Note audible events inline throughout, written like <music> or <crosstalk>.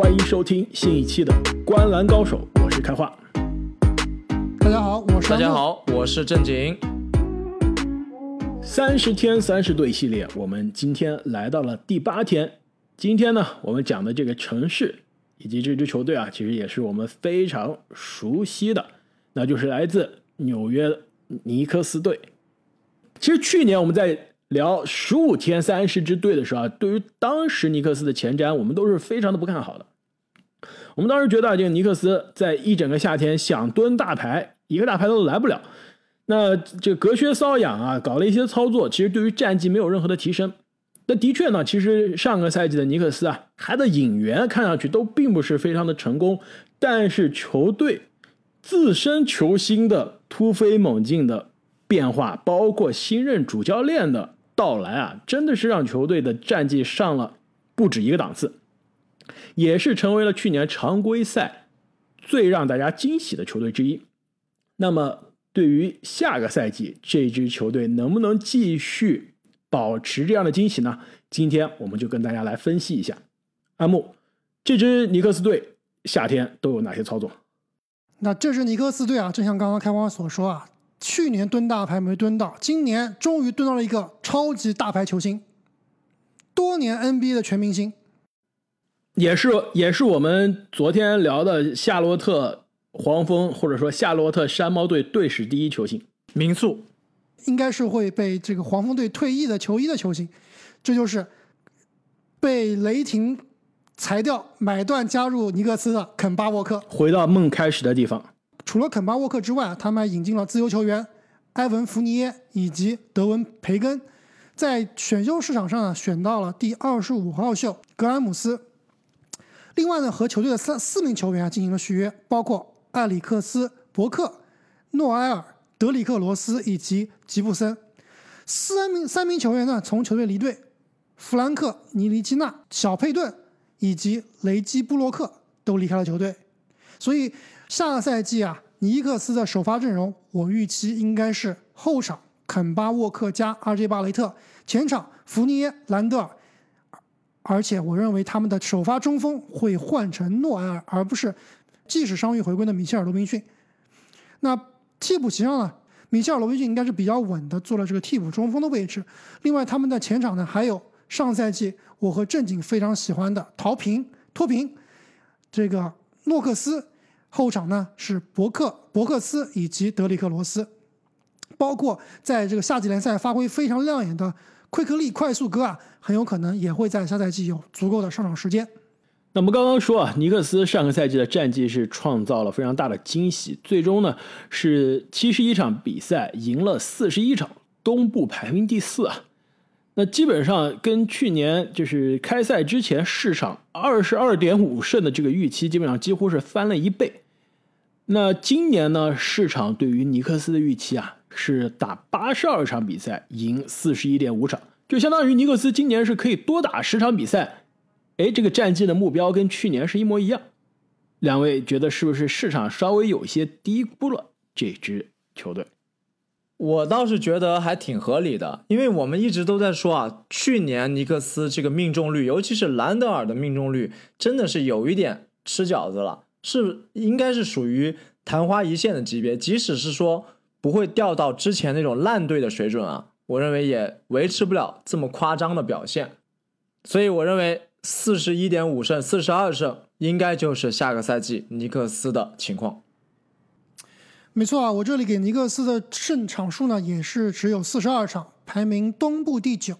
欢迎收听新一期的《观篮高手》，我是开化。大家好，我是大家好，我是正经。三十天三十队系列，我们今天来到了第八天。今天呢，我们讲的这个城市以及这支球队啊，其实也是我们非常熟悉的，那就是来自纽约尼克斯队。其实去年我们在聊十五天三十支队的时候啊，对于当时尼克斯的前瞻，我们都是非常的不看好的。我们当时觉得这个尼克斯在一整个夏天想蹲大牌，一个大牌都来不了。那这隔靴搔痒啊，搞了一些操作，其实对于战绩没有任何的提升。那的确呢，其实上个赛季的尼克斯啊，他的引援看上去都并不是非常的成功，但是球队自身球星的突飞猛进的变化，包括新任主教练的到来啊，真的是让球队的战绩上了不止一个档次，也是成为了去年常规赛最让大家惊喜的球队之一。那么，对于下个赛季这支球队能不能继续？保持这样的惊喜呢？今天我们就跟大家来分析一下，阿木，这支尼克斯队夏天都有哪些操作？那这支尼克斯队啊，正像刚刚开光所说啊，去年蹲大牌没蹲到，今年终于蹲到了一个超级大牌球星，多年 NBA 的全明星，也是也是我们昨天聊的夏洛特黄蜂或者说夏洛特山猫队队史第一球星民宿。应该是会被这个黄蜂队退役的球衣的球星，这就是被雷霆裁掉买断加入尼克斯的肯巴沃克。回到梦开始的地方。除了肯巴沃克之外，他们还引进了自由球员埃文福尼耶以及德文培根，在选秀市场上呢选到了第二十五号秀格兰姆斯。另外呢，和球队的三四名球员啊进行了续约，包括艾里克斯伯克、诺埃尔。德里克·罗斯以及吉布森，三名三名球员呢从球队离队，弗兰克·尼尼基纳、小佩顿以及雷基·布洛克都离开了球队，所以下个赛季啊，尼克斯的首发阵容我预期应该是后场肯巴·沃克加阿 J· 巴雷特，前场福尼耶、兰德尔，而且我认为他们的首发中锋会换成诺埃尔，而不是即使伤愈回归的米切尔·罗宾逊。那。替补席上呢，米切尔·罗宾逊应该是比较稳的，做了这个替补中锋的位置。另外，他们的前场呢，还有上赛季我和正经非常喜欢的陶平、托平，这个诺克斯。后场呢是伯克、伯克斯以及德里克·罗斯，包括在这个夏季联赛发挥非常亮眼的奎克利快速哥啊，很有可能也会在下赛季有足够的上场时间。那么刚刚说啊，尼克斯上个赛季的战绩是创造了非常大的惊喜，最终呢是七十一场比赛赢了四十一场，东部排名第四啊。那基本上跟去年就是开赛之前市场二十二点五胜的这个预期，基本上几乎是翻了一倍。那今年呢，市场对于尼克斯的预期啊是打八十二场比赛赢四十一点五场，就相当于尼克斯今年是可以多打十场比赛。哎，这个战绩的目标跟去年是一模一样，两位觉得是不是市场稍微有些低估了这支球队？我倒是觉得还挺合理的，因为我们一直都在说啊，去年尼克斯这个命中率，尤其是兰德尔的命中率，真的是有一点吃饺子了，是应该是属于昙花一现的级别，即使是说不会掉到之前那种烂队的水准啊，我认为也维持不了这么夸张的表现，所以我认为。四十一点五胜，四十二胜，应该就是下个赛季尼克斯的情况。没错啊，我这里给尼克斯的胜场数呢，也是只有四十二场，排名东部第九。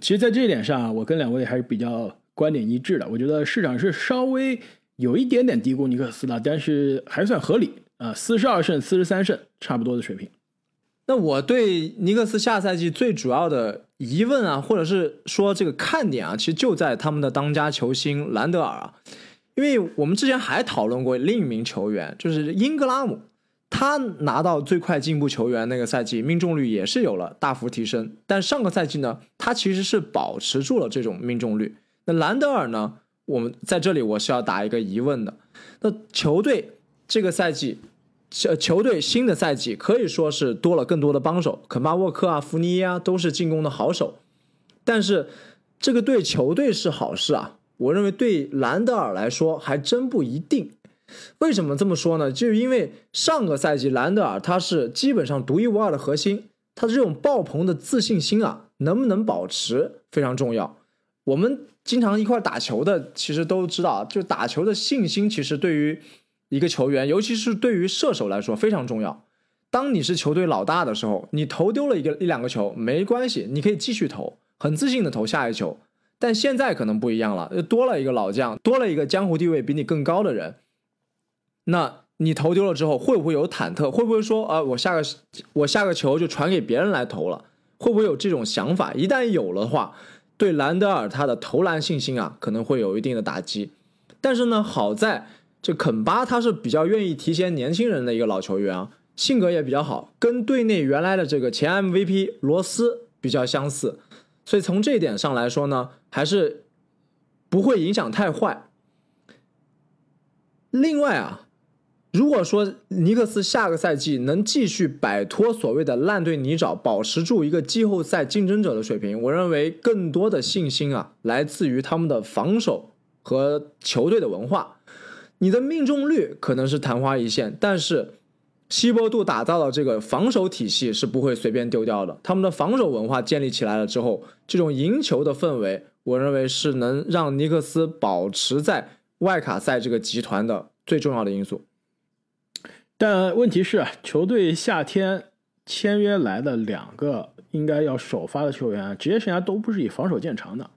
其实，在这一点上啊，我跟两位还是比较观点一致的。我觉得市场是稍微有一点点低估尼克斯的，但是还算合理啊，四十二胜，四十三胜，差不多的水平。那我对尼克斯下赛季最主要的疑问啊，或者是说这个看点啊，其实就在他们的当家球星兰德尔啊，因为我们之前还讨论过另一名球员，就是英格拉姆，他拿到最快进步球员那个赛季，命中率也是有了大幅提升，但上个赛季呢，他其实是保持住了这种命中率。那兰德尔呢，我们在这里我是要打一个疑问的，那球队这个赛季。球球队新的赛季可以说是多了更多的帮手，肯巴沃克啊、福尼耶啊都是进攻的好手。但是这个对球队是好事啊，我认为对兰德尔来说还真不一定。为什么这么说呢？就是因为上个赛季兰德尔他是基本上独一无二的核心，他这种爆棚的自信心啊，能不能保持非常重要。我们经常一块打球的，其实都知道，就打球的信心，其实对于一个球员，尤其是对于射手来说非常重要。当你是球队老大的时候，你投丢了一个一两个球没关系，你可以继续投，很自信的投下一球。但现在可能不一样了，又多了一个老将，多了一个江湖地位比你更高的人。那你投丢了之后，会不会有忐忑？会不会说啊，我下个我下个球就传给别人来投了？会不会有这种想法？一旦有了的话，对兰德尔他的投篮信心啊，可能会有一定的打击。但是呢，好在这肯巴他是比较愿意提携年轻人的一个老球员啊，性格也比较好，跟队内原来的这个前 MVP 罗斯比较相似，所以从这一点上来说呢，还是不会影响太坏。另外啊。如果说尼克斯下个赛季能继续摆脱所谓的烂队泥沼，保持住一个季后赛竞争者的水平，我认为更多的信心啊，来自于他们的防守和球队的文化。你的命中率可能是昙花一现，但是希波杜打造的这个防守体系是不会随便丢掉的。他们的防守文化建立起来了之后，这种赢球的氛围，我认为是能让尼克斯保持在外卡赛这个集团的最重要的因素。但问题是，球队夏天签约来的两个应该要首发的球员，职业生涯都不是以防守见长的。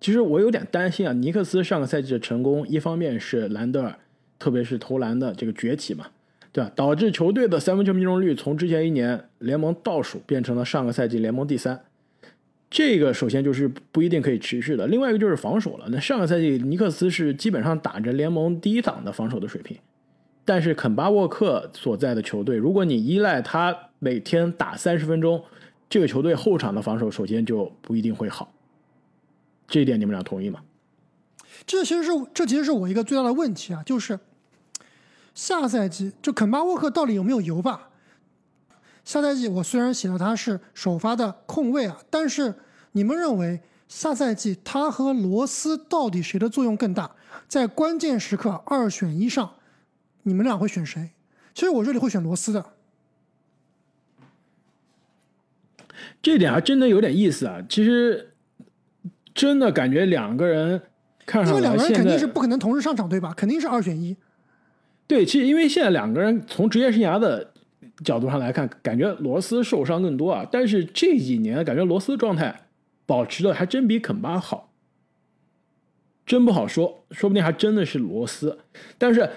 其实我有点担心啊，尼克斯上个赛季的成功，一方面是兰德尔，特别是投篮的这个崛起嘛，对吧？导致球队的三分球命中率从之前一年联盟倒数变成了上个赛季联盟第三。这个首先就是不一定可以持续的。另外一个就是防守了，那上个赛季尼克斯是基本上打着联盟第一档的防守的水平。但是肯巴沃克所在的球队，如果你依赖他每天打三十分钟，这个球队后场的防守首先就不一定会好。这一点你们俩同意吗？这其实是这其实是我一个最大的问题啊，就是下赛季就肯巴沃克到底有没有油吧？下赛季我虽然写了他是首发的控卫啊，但是你们认为下赛季他和罗斯到底谁的作用更大？在关键时刻二选一上。你们俩会选谁？其实我这里会选罗斯的。这点还真的有点意思啊！其实真的感觉两个人看上，因为两个人肯定是不可能同时上场，对吧？肯定是二选一。对，其实因为现在两个人从职业生涯的角度上来看，感觉罗斯受伤更多啊。但是这几年感觉罗斯状态保持的还真比肯巴好，真不好说，说不定还真的是罗斯。但是。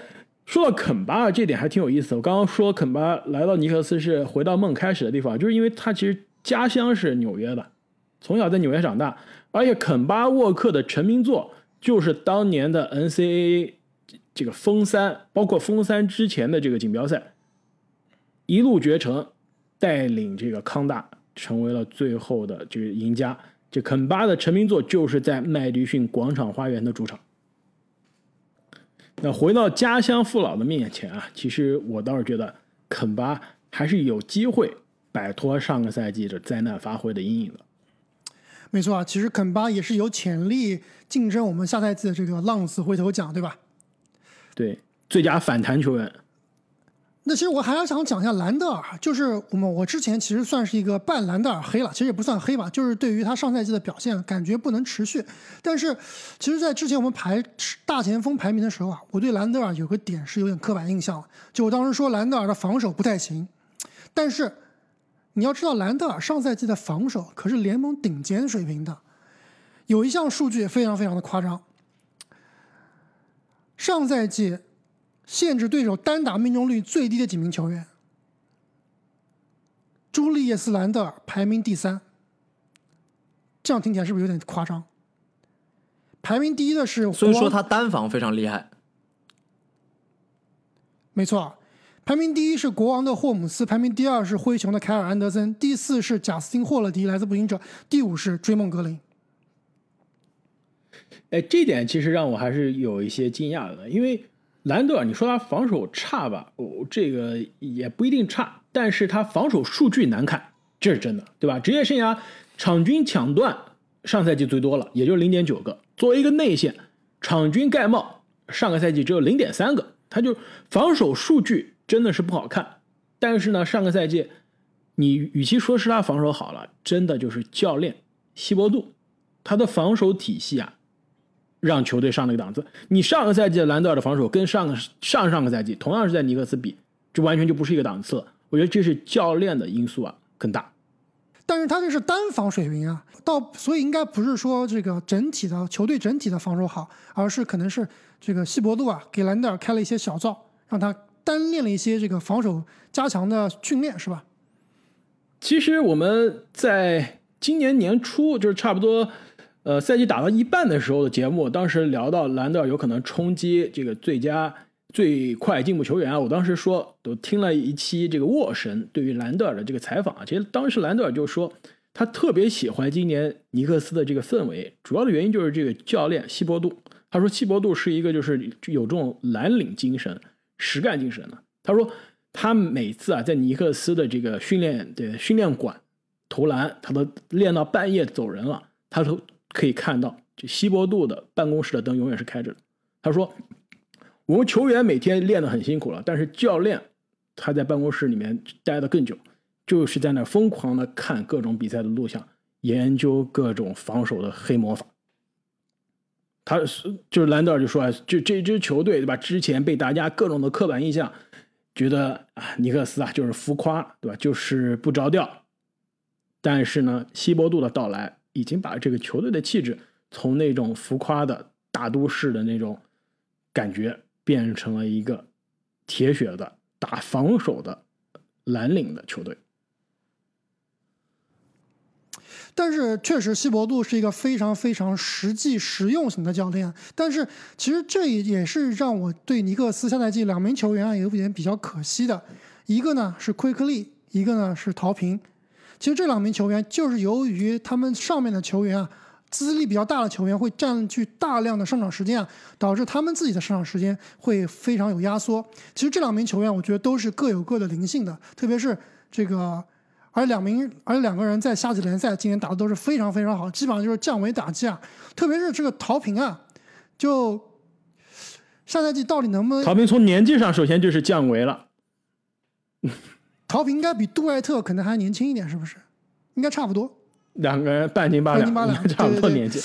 说到肯巴，这点还挺有意思的。我刚刚说肯巴来到尼克斯是回到梦开始的地方，就是因为他其实家乡是纽约的，从小在纽约长大，而且肯巴沃克的成名作就是当年的 NCAA 这个封三，包括封三之前的这个锦标赛，一路绝城，带领这个康大成为了最后的这个赢家。这肯巴的成名作就是在麦迪逊广场花园的主场。那回到家乡父老的面前啊，其实我倒是觉得肯巴还是有机会摆脱上个赛季的灾难发挥的阴影的。没错啊，其实肯巴也是有潜力竞争我们下赛季的这个浪子回头奖，对吧？对，最佳反弹球员。那其实我还要想讲一下兰德尔，就是我们我之前其实算是一个半兰德尔黑了，其实也不算黑吧，就是对于他上赛季的表现感觉不能持续。但是其实，在之前我们排大前锋排名的时候啊，我对兰德尔有个点是有点刻板印象，就我当时说兰德尔的防守不太行。但是你要知道，兰德尔上赛季的防守可是联盟顶尖水平的，有一项数据非常非常的夸张，上赛季。限制对手单打命中率最低的几名球员，朱利叶斯·兰德尔排名第三。这样听起来是不是有点夸张？排名第一的是，所以说他单防非常厉害。没错，排名第一是国王的霍姆斯，排名第二是灰熊的凯尔·安德森，第四是贾斯汀·霍勒迪来自步行者，第五是追梦格林。哎，这点其实让我还是有一些惊讶的，因为。兰德尔，你说他防守差吧？哦，这个也不一定差，但是他防守数据难看，这是真的，对吧？职业生涯场均抢断上赛季最多了，也就零点九个。作为一个内线，场均盖帽上个赛季只有零点三个，他就防守数据真的是不好看。但是呢，上个赛季你与其说是他防守好了，真的就是教练希伯杜他的防守体系啊，让球队上了一个档次。你上个赛季的兰德尔的防守跟上个上上个赛季同样是在尼克斯比，这完全就不是一个档次了。我觉得这是教练的因素啊更大。但是他这是单防水平啊，到所以应该不是说这个整体的球队整体的防守好，而是可能是这个希伯杜啊给兰德尔开了一些小灶，让他单练了一些这个防守加强的训练，是吧？其实我们在今年年初，就是差不多，呃，赛季打到一半的时候的节目，当时聊到兰德尔有可能冲击这个最佳最快进步球员。我当时说，都听了一期这个沃神对于兰德尔的这个采访啊。其实当时兰德尔就说，他特别喜欢今年尼克斯的这个氛围，主要的原因就是这个教练希伯杜。他说希伯杜是一个就是有这种蓝领精神、实干精神的。他说。他每次啊，在尼克斯的这个训练的训练馆投篮，他都练到半夜走人了，他都可以看到，就希伯杜的办公室的灯永远是开着的。他说，我们球员每天练得很辛苦了，但是教练他在办公室里面待的更久，就是在那疯狂的看各种比赛的录像，研究各种防守的黑魔法。他是就是兰德尔就说啊，就这支球队对吧？之前被大家各种的刻板印象。觉得啊，尼克斯啊就是浮夸，对吧？就是不着调。但是呢，希伯杜的到来已经把这个球队的气质从那种浮夸的大都市的那种感觉，变成了一个铁血的打防守的蓝领的球队。但是确实，西伯杜是一个非常非常实际实用型的教练。但是其实这也是让我对尼克斯下赛季两名球员啊有点比较可惜的。一个呢是奎克利，一个呢是陶平。其实这两名球员就是由于他们上面的球员啊资历比较大的球员会占据大量的上场时间啊，导致他们自己的上场时间会非常有压缩。其实这两名球员我觉得都是各有各的灵性的，特别是这个。而两名，而两个人在夏季联赛今年打的都是非常非常好，基本上就是降维打击啊。特别是这个陶平啊，就下赛季到底能不能？陶平从年纪上首先就是降维了。陶平应该比杜艾特可能还年轻一点，是不是？应该差不多。两个人半斤八两，差不多年纪。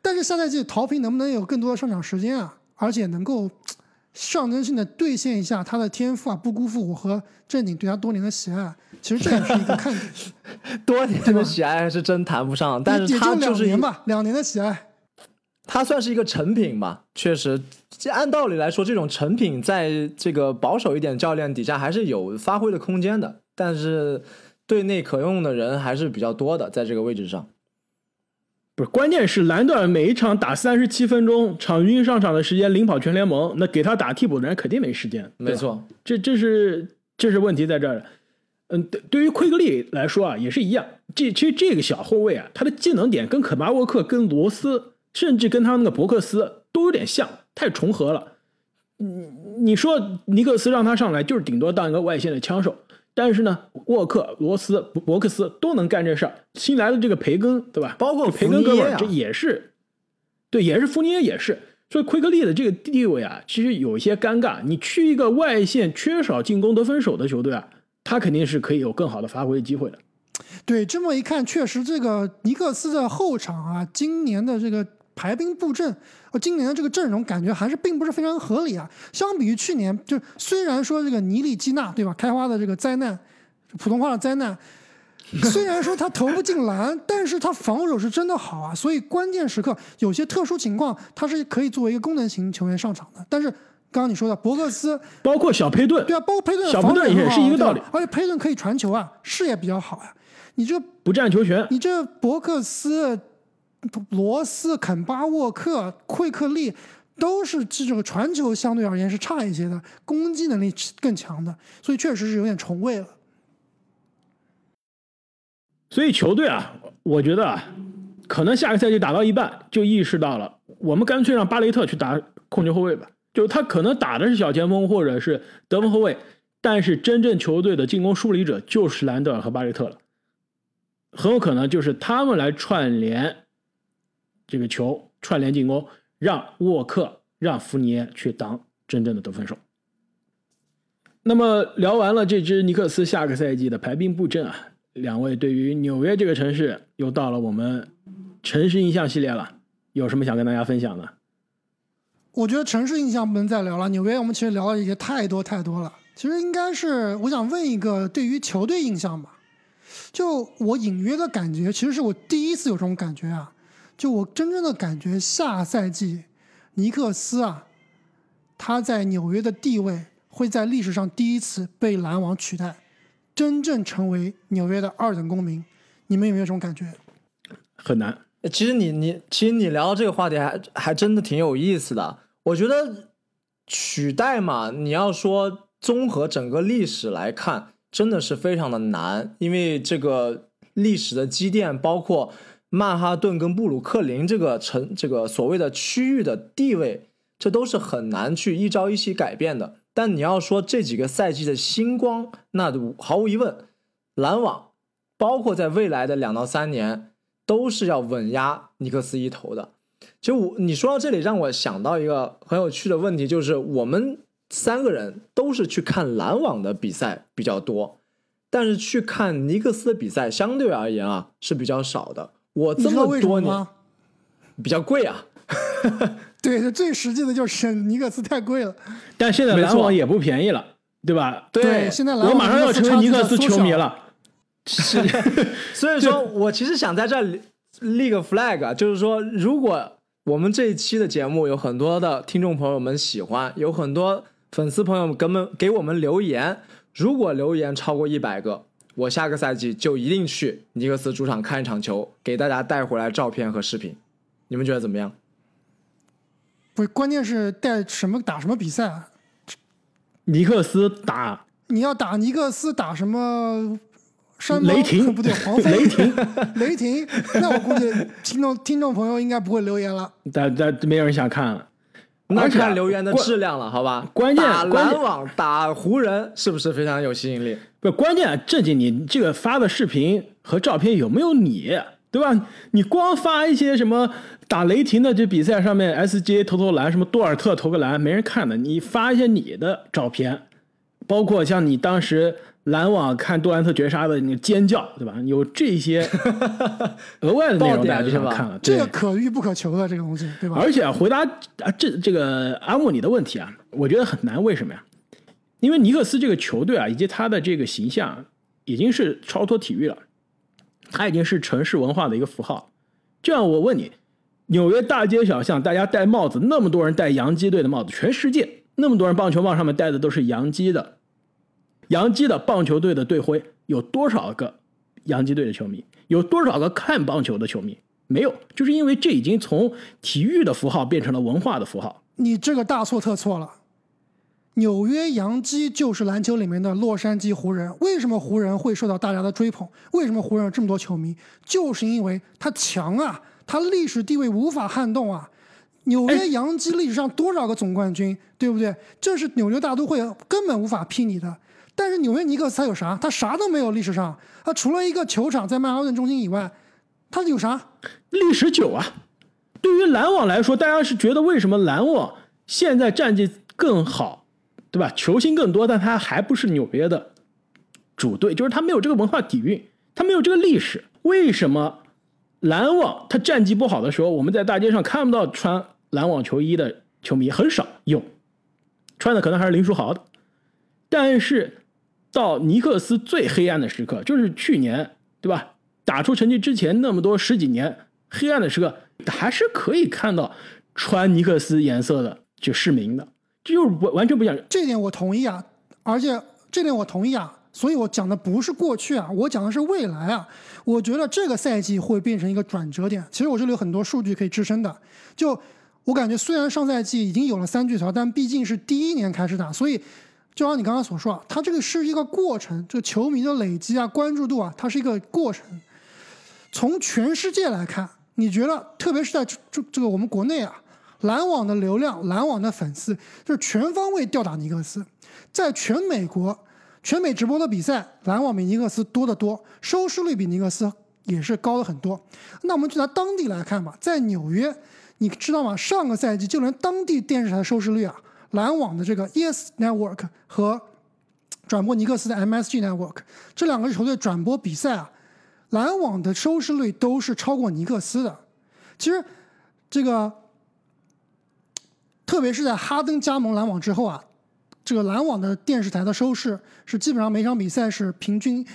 但是下赛季陶平能不能有更多的上场时间啊？而且能够。象征性的兑现一下他的天赋啊，不辜负我和正经对他多年的喜爱。其实这也是一个看点。<laughs> 多年的喜爱是真谈不上，但是他就是两年吧，两年的喜爱。他算是一个成品吧，确实。按道理来说，这种成品在这个保守一点教练底下还是有发挥的空间的，但是队内可用的人还是比较多的，在这个位置上。不是，关键是兰德尔每一场打三十七分钟，场均上场的时间领跑全联盟。那给他打替补的人肯定没时间。没错，这这是这是问题在这儿。嗯，对，对于奎格利来说啊，也是一样。这其实这个小后卫啊，他的技能点跟肯巴沃克、跟罗斯，甚至跟他那个伯克斯都有点像，太重合了。你你说尼克斯让他上来，就是顶多当一个外线的枪手。但是呢，沃克、罗斯、伯克斯都能干这事儿。新来的这个培根，对吧？包括培根哥们儿，这也是，对，也是福尼耶也是。所以奎克利的这个地位啊，其实有一些尴尬。你去一个外线缺少进攻得分手的球队啊，他肯定是可以有更好的发挥机会的。对，这么一看，确实这个尼克斯的后场啊，今年的这个。排兵布阵，呃，今年的这个阵容感觉还是并不是非常合理啊。相比于去年，就虽然说这个尼利基纳对吧，开花的这个灾难，普通话的灾难，虽然说他投不进篮，但是他防守是真的好啊。所以关键时刻有些特殊情况，他是可以作为一个功能型球员上场的。但是刚刚你说的博克斯，包括小佩顿，对啊，包括佩顿，小佩顿也是一个道理。而且佩顿可以传球啊，视野比较好啊。你这不占球权，你这博克斯。罗斯、肯巴沃克、奎克利都是这种传球相对而言是差一些的，攻击能力更强的，所以确实是有点重位了。所以球队啊，我觉得，可能下个赛季打到一半就意识到了，我们干脆让巴雷特去打控球后卫吧。就他可能打的是小前锋或者是得分后卫，但是真正球队的进攻梳理者就是兰德尔和巴雷特了，很有可能就是他们来串联。这个球串联进攻，让沃克、让福尼耶去当真正的得分手。那么聊完了这支尼克斯下个赛季的排兵布阵啊，两位对于纽约这个城市又到了我们城市印象系列了，有什么想跟大家分享的？我觉得城市印象不能再聊了，纽约我们其实聊了已经太多太多了。其实应该是我想问一个对于球队印象吧，就我隐约的感觉，其实是我第一次有这种感觉啊，就我真正的感觉下赛季尼克斯啊，他在纽约的地位会在历史上第一次被篮网取代，真正成为纽约的二等公民。你们有没有这种感觉？很难。其实你你其实你聊到这个话题还还真的挺有意思的。我觉得取代嘛，你要说综合整个历史来看，真的是非常的难，因为这个历史的积淀，包括曼哈顿跟布鲁克林这个城这个所谓的区域的地位，这都是很难去一朝一夕改变的。但你要说这几个赛季的星光，那毫无疑问，篮网，包括在未来的两到三年，都是要稳压尼克斯一头的。其实我你说到这里，让我想到一个很有趣的问题，就是我们三个人都是去看篮网的比赛比较多，但是去看尼克斯的比赛相对而言啊是比较少的。我这么多年比较贵啊，<laughs> 对，最实际的就是尼克斯太贵了。<laughs> 但现在篮网也不便宜了，对吧？对，现在篮网我马上要成为尼克斯球迷了。<laughs> 是，所以说我其实想在这里立个 flag，就是说如果。我们这一期的节目有很多的听众朋友们喜欢，有很多粉丝朋友们给们给我们留言。如果留言超过一百个，我下个赛季就一定去尼克斯主场看一场球，给大家带回来照片和视频。你们觉得怎么样？不是，关键是带什么打什么比赛啊？尼克斯打，你要打尼克斯打什么？山雷霆不对，黄蜂雷霆，<laughs> 雷霆。那我估计听众听众朋友应该不会留言了，但但没有人想看了。那看留言的质量了，好吧？关键打篮网打湖人是不是非常有吸引力？不，关键正经，你这个发的视频和照片有没有你，对吧？你光发一些什么打雷霆的这比赛上面，SGA 投投篮，什么多尔特投个篮，没人看的。你发一些你的照片，包括像你当时。篮网看杜兰特绝杀的那个尖叫，对吧？有这些 <laughs> 额外的内容，大家就想看了。这个可遇不可求的这个东西，对吧？而且回答啊，这这个阿莫你的问题啊，我觉得很难。为什么呀？因为尼克斯这个球队啊，以及他的这个形象，已经是超脱体育了，他已经是城市文化的一个符号。这样，我问你，纽约大街小巷，大家戴帽子，那么多人戴洋基队的帽子，全世界那么多人棒球帽上面戴的都是洋基的。洋基的棒球队的队徽有多少个洋基队的球迷？有多少个看棒球的球迷？没有，就是因为这已经从体育的符号变成了文化的符号。你这个大错特错了。纽约洋基就是篮球里面的洛杉矶湖人。为什么湖人会受到大家的追捧？为什么湖人有这么多球迷？就是因为他强啊，他历史地位无法撼动啊。纽约洋基历史上多少个总冠军，对不对？这是纽约大都会根本无法批你的。但是纽约尼克斯他有啥？他啥都没有。历史上，他除了一个球场在曼哈顿中心以外，他有啥？历史久啊。对于篮网来说，大家是觉得为什么篮网现在战绩更好，对吧？球星更多，但他还不是纽约的主队，就是他没有这个文化底蕴，他没有这个历史。为什么篮网他战绩不好的时候，我们在大街上看不到穿篮网球衣的球迷很少，有穿的可能还是林书豪的，但是。到尼克斯最黑暗的时刻，就是去年，对吧？打出成绩之前那么多十几年黑暗的时刻，还是可以看到穿尼克斯颜色的就市民的，这就是完完全不一样。这点我同意啊，而且这点我同意啊，所以我讲的不是过去啊，我讲的是未来啊。我觉得这个赛季会变成一个转折点。其实我这里有很多数据可以支撑的。就我感觉，虽然上赛季已经有了三巨头，但毕竟是第一年开始打，所以。就像你刚刚所说啊，它这个是一个过程，这个球迷的累积啊、关注度啊，它是一个过程。从全世界来看，你觉得，特别是在这这个我们国内啊，篮网的流量、篮网的粉丝，就是全方位吊打尼克斯。在全美国，全美直播的比赛，篮网比尼克斯多得多，收视率比尼克斯也是高了很多。那我们就拿当地来看吧，在纽约，你知道吗？上个赛季就连当地电视台收视率啊，篮网的这个 ES Network 和转播尼克斯的 MSG Network 这两个球队转播比赛啊，篮网的收视率都是超过尼克斯的。其实这个，特别是在哈登加盟篮网之后啊，这个篮网的电视台的收视是基本上每场比赛是平均，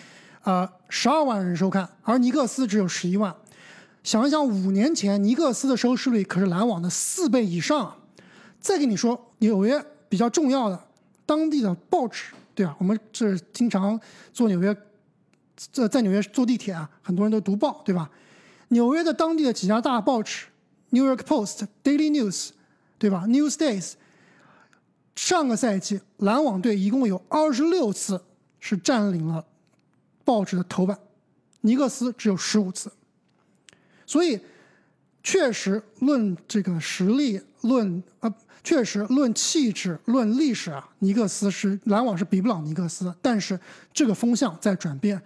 呃，十二万人收看，而尼克斯只有十一万。想一想，五年前尼克斯的收视率可是篮网的四倍以上。再跟你说，纽约比较重要的当地的报纸，对吧？我们这经常坐纽约，在在纽约坐地铁啊，很多人都读报，对吧？纽约的当地的几家大报纸，《New York Post》、《Daily News》，对吧？《Newsdays》。上个赛季篮网队一共有二十六次是占领了报纸的头版，尼克斯只有十五次。所以，确实论这个实力，论呃，确实论气质，论历史啊，尼克斯是篮网是比不了尼克斯。但是这个风向在转变，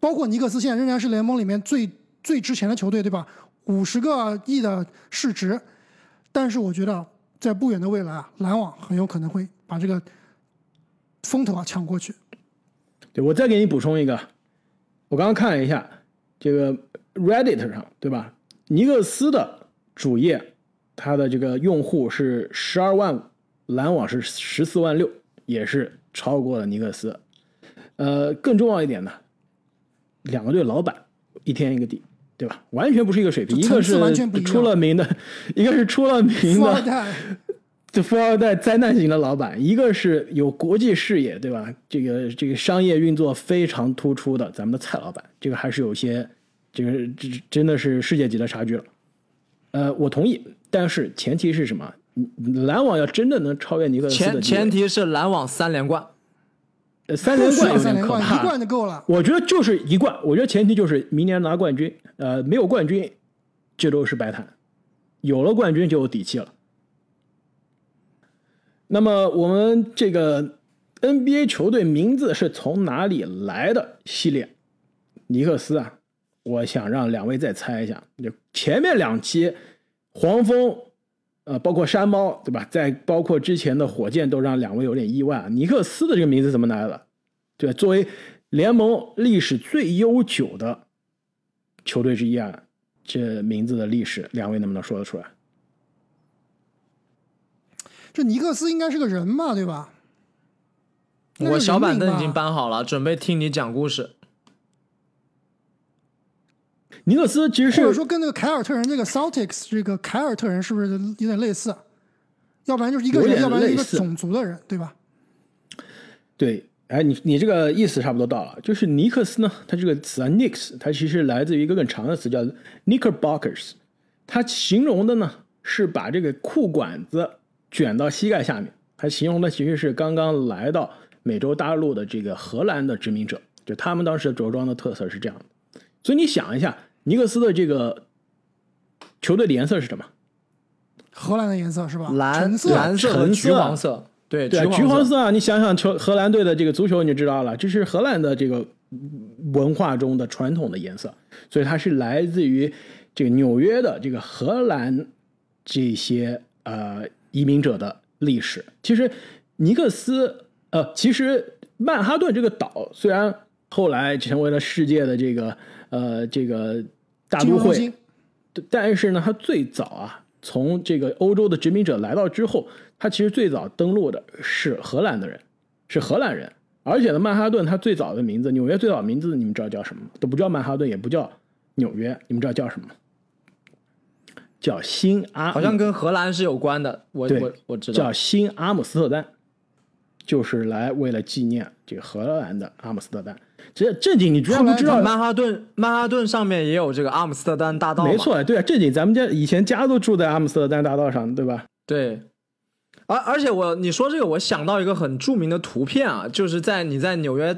包括尼克斯现在仍然是联盟里面最最值钱的球队，对吧？五十个亿的市值，但是我觉得在不远的未来啊，篮网很有可能会把这个风头啊抢过去。对，我再给你补充一个，我刚刚看了一下这个。Reddit 上对吧？尼克斯的主页，它的这个用户是十二万五，篮网是十四万六，也是超过了尼克斯。呃，更重要一点呢，两个队老板一天一个地，对吧？完全不是一个水平。<laughs> 一个是出了名的，一个是出了名的这富二代灾难型的老板，一个是有国际视野，对吧？这个这个商业运作非常突出的，咱们的蔡老板，这个还是有些。这个这真的是世界级的差距了，呃，我同意，但是前提是什么？篮网要真的能超越尼克斯的，前前提是篮网三连冠，呃，三连冠有点可怕，一冠就够了。我觉得就是一冠，我觉得前提就是明年拿冠军，呃，没有冠军，这都是白谈，有了冠军就有底气了。那么我们这个 NBA 球队名字是从哪里来的系列？尼克斯啊。我想让两位再猜一下，就前面两期黄蜂，呃，包括山猫，对吧？在包括之前的火箭，都让两位有点意外。尼克斯的这个名字怎么来的？对，作为联盟历史最悠久的球队之一啊，这名字的历史，两位能不能说得出来？这尼克斯应该是个人吧，对吧？我小板凳已经搬好了，准备听你讲故事。尼克斯其实是或者说跟那个凯尔特人这个 Celtics 这个凯尔特人是不是有点类似？要不然就是一个人，要不然一个种族的人，对吧？对，哎，你你这个意思差不多到了。就是尼克斯呢，它这个词啊，Knicks，它其实来自于一个更长的词叫 Knickerbockers，它形容的呢是把这个裤管子卷到膝盖下面，它形容的其实是刚刚来到美洲大陆的这个荷兰的殖民者，就他们当时着装的特色是这样的。所以你想一下。尼克斯的这个球队的颜色是什么？荷兰的颜色是吧？蓝色、蓝色和橘黄色。对对，橘黄色啊！你想想，球荷兰队的这个足球你就知道了，这是荷兰的这个文化中的传统的颜色，所以它是来自于这个纽约的这个荷兰这些呃移民者的历史。其实尼克斯呃，其实曼哈顿这个岛虽然后来成为了世界的这个。呃，这个大都会，但是呢，它最早啊，从这个欧洲的殖民者来到之后，它其实最早登陆的是荷兰的人，是荷兰人。而且呢，曼哈顿它最早的名字，纽约最早名字，你们知道叫什么？都不叫曼哈顿，也不叫纽约，你们知道叫什么？叫新阿，好像跟荷兰是有关的。我我我知道，叫新阿姆斯特丹，就是来为了纪念这个荷兰的阿姆斯特丹。这正经，你居然不知道？曼哈顿，曼哈顿上面也有这个阿姆斯特丹大道。没错，对啊，正经，咱们家以前家都住在阿姆斯特丹大道上，对吧？对。而而且我你说这个，我想到一个很著名的图片啊，就是在你在纽约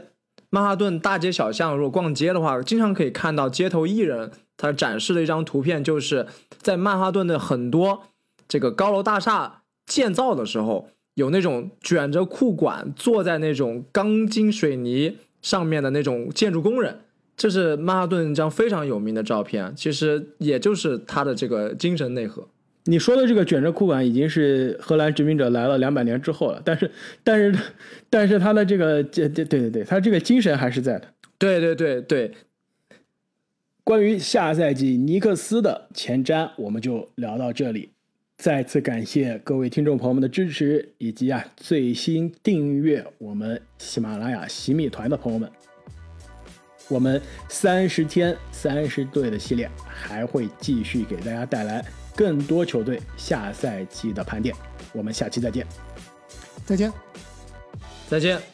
曼哈顿大街小巷如果逛街的话，经常可以看到街头艺人他展示的一张图片，就是在曼哈顿的很多这个高楼大厦建造的时候，有那种卷着裤管坐在那种钢筋水泥。上面的那种建筑工人，这是曼哈顿一张非常有名的照片，其实也就是他的这个精神内核。你说的这个卷着裤管已经是荷兰殖民者来了两百年之后了，但是但是但是他的这个这这对对对，他这个精神还是在的。对对对对，关于下赛季尼克斯的前瞻，我们就聊到这里。再次感谢各位听众朋友们的支持，以及啊最新订阅我们喜马拉雅洗米团的朋友们。我们三十天三十队的系列还会继续给大家带来更多球队下赛季的盘点。我们下期再见。再见。再见。